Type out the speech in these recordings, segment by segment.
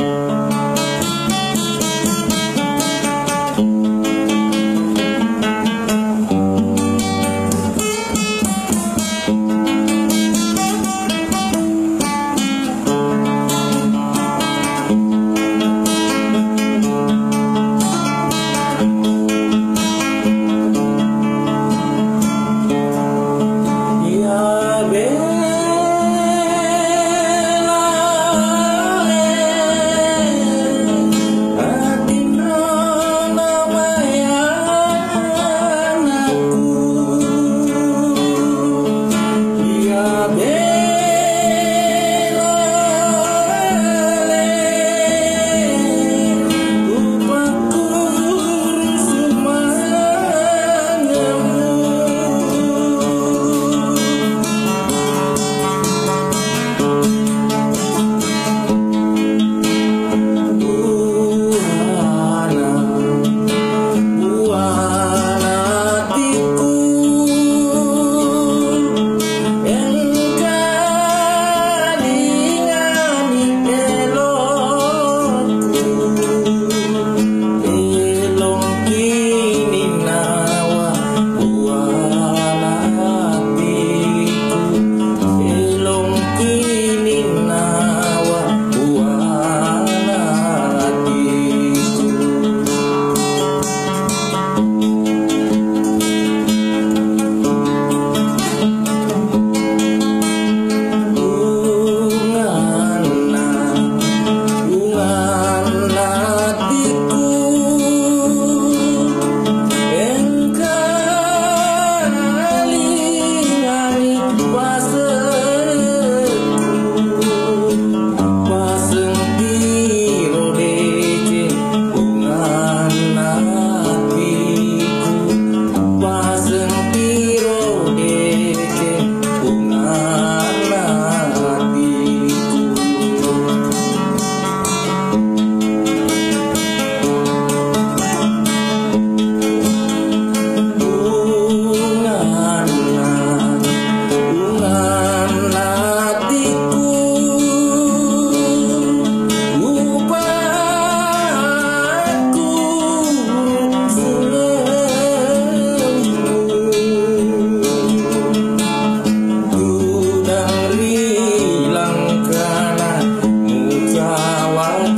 Bye.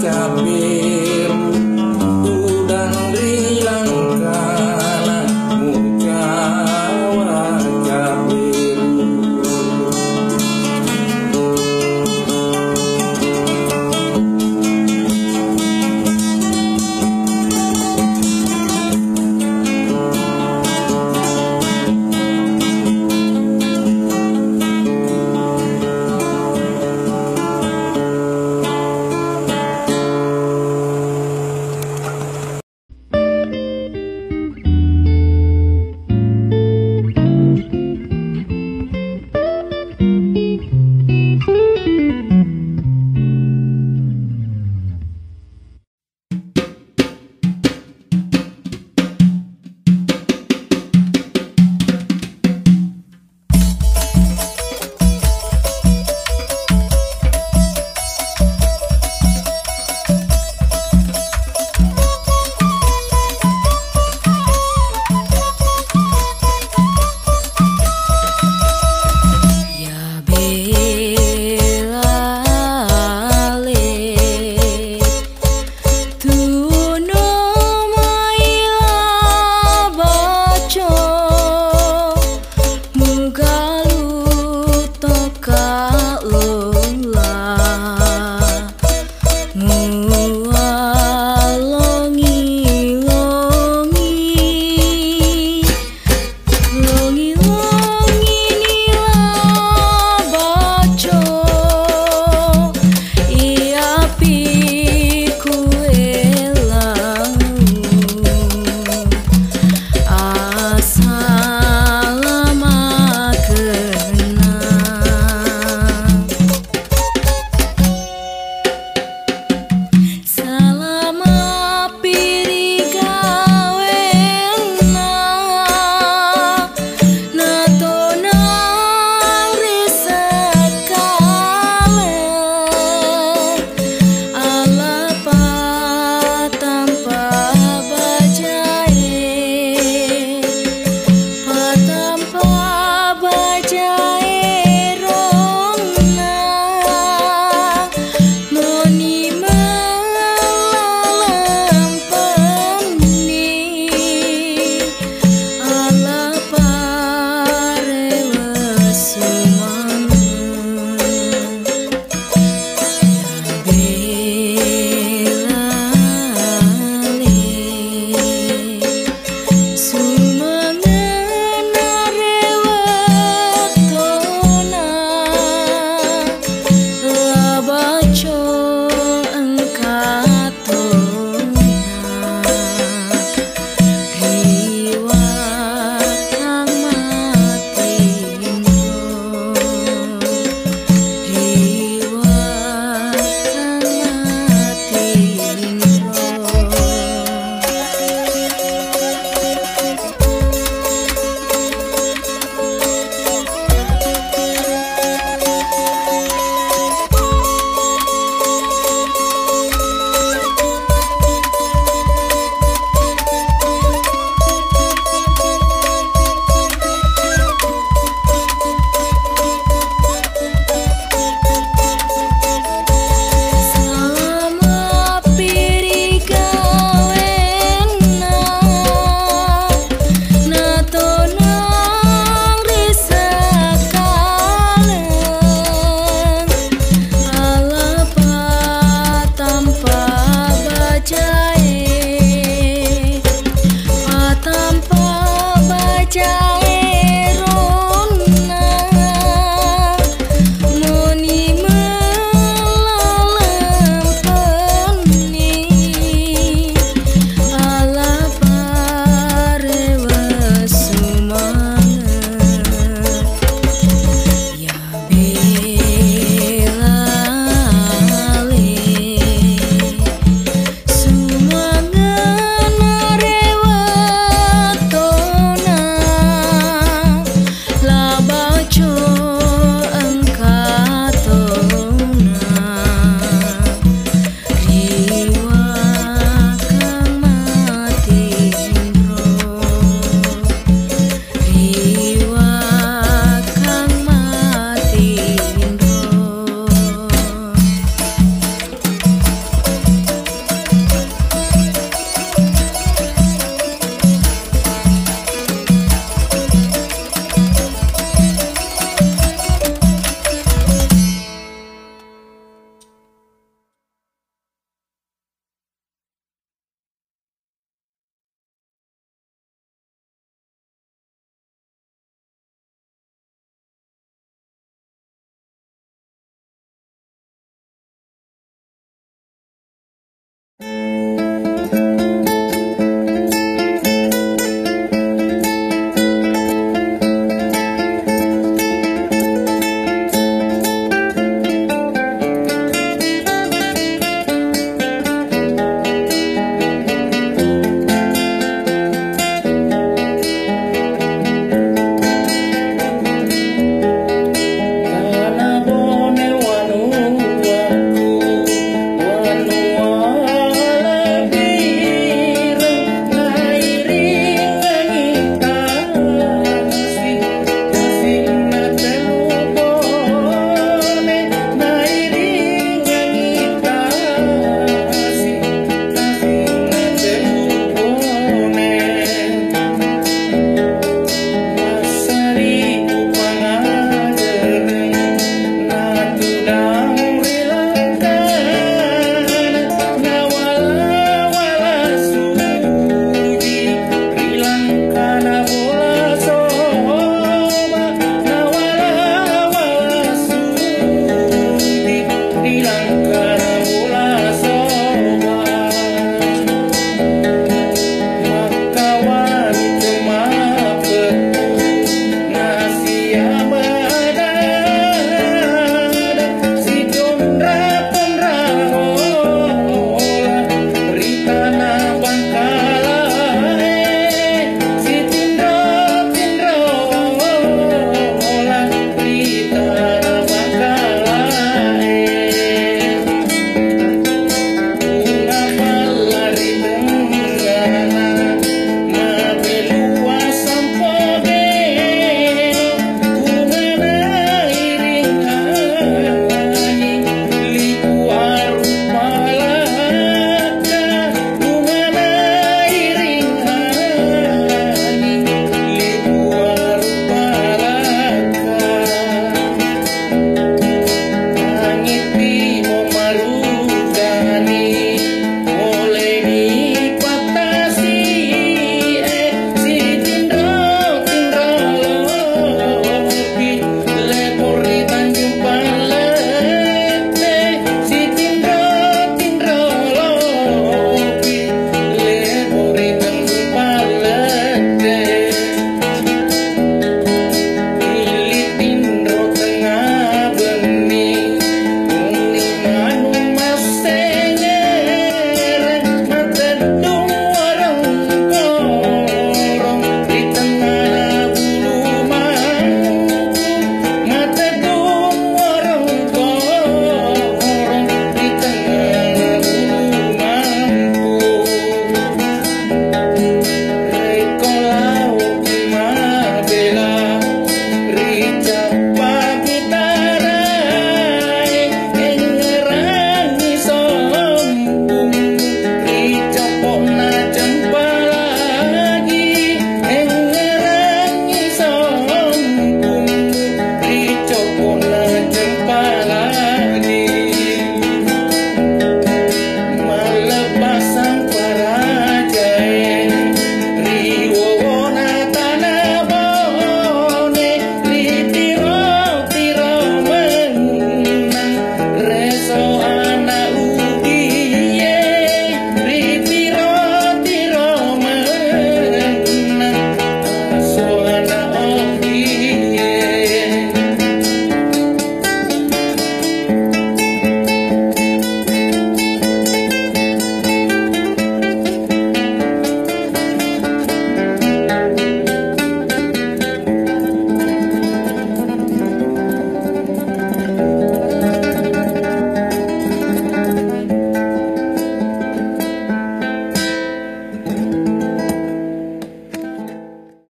stop me.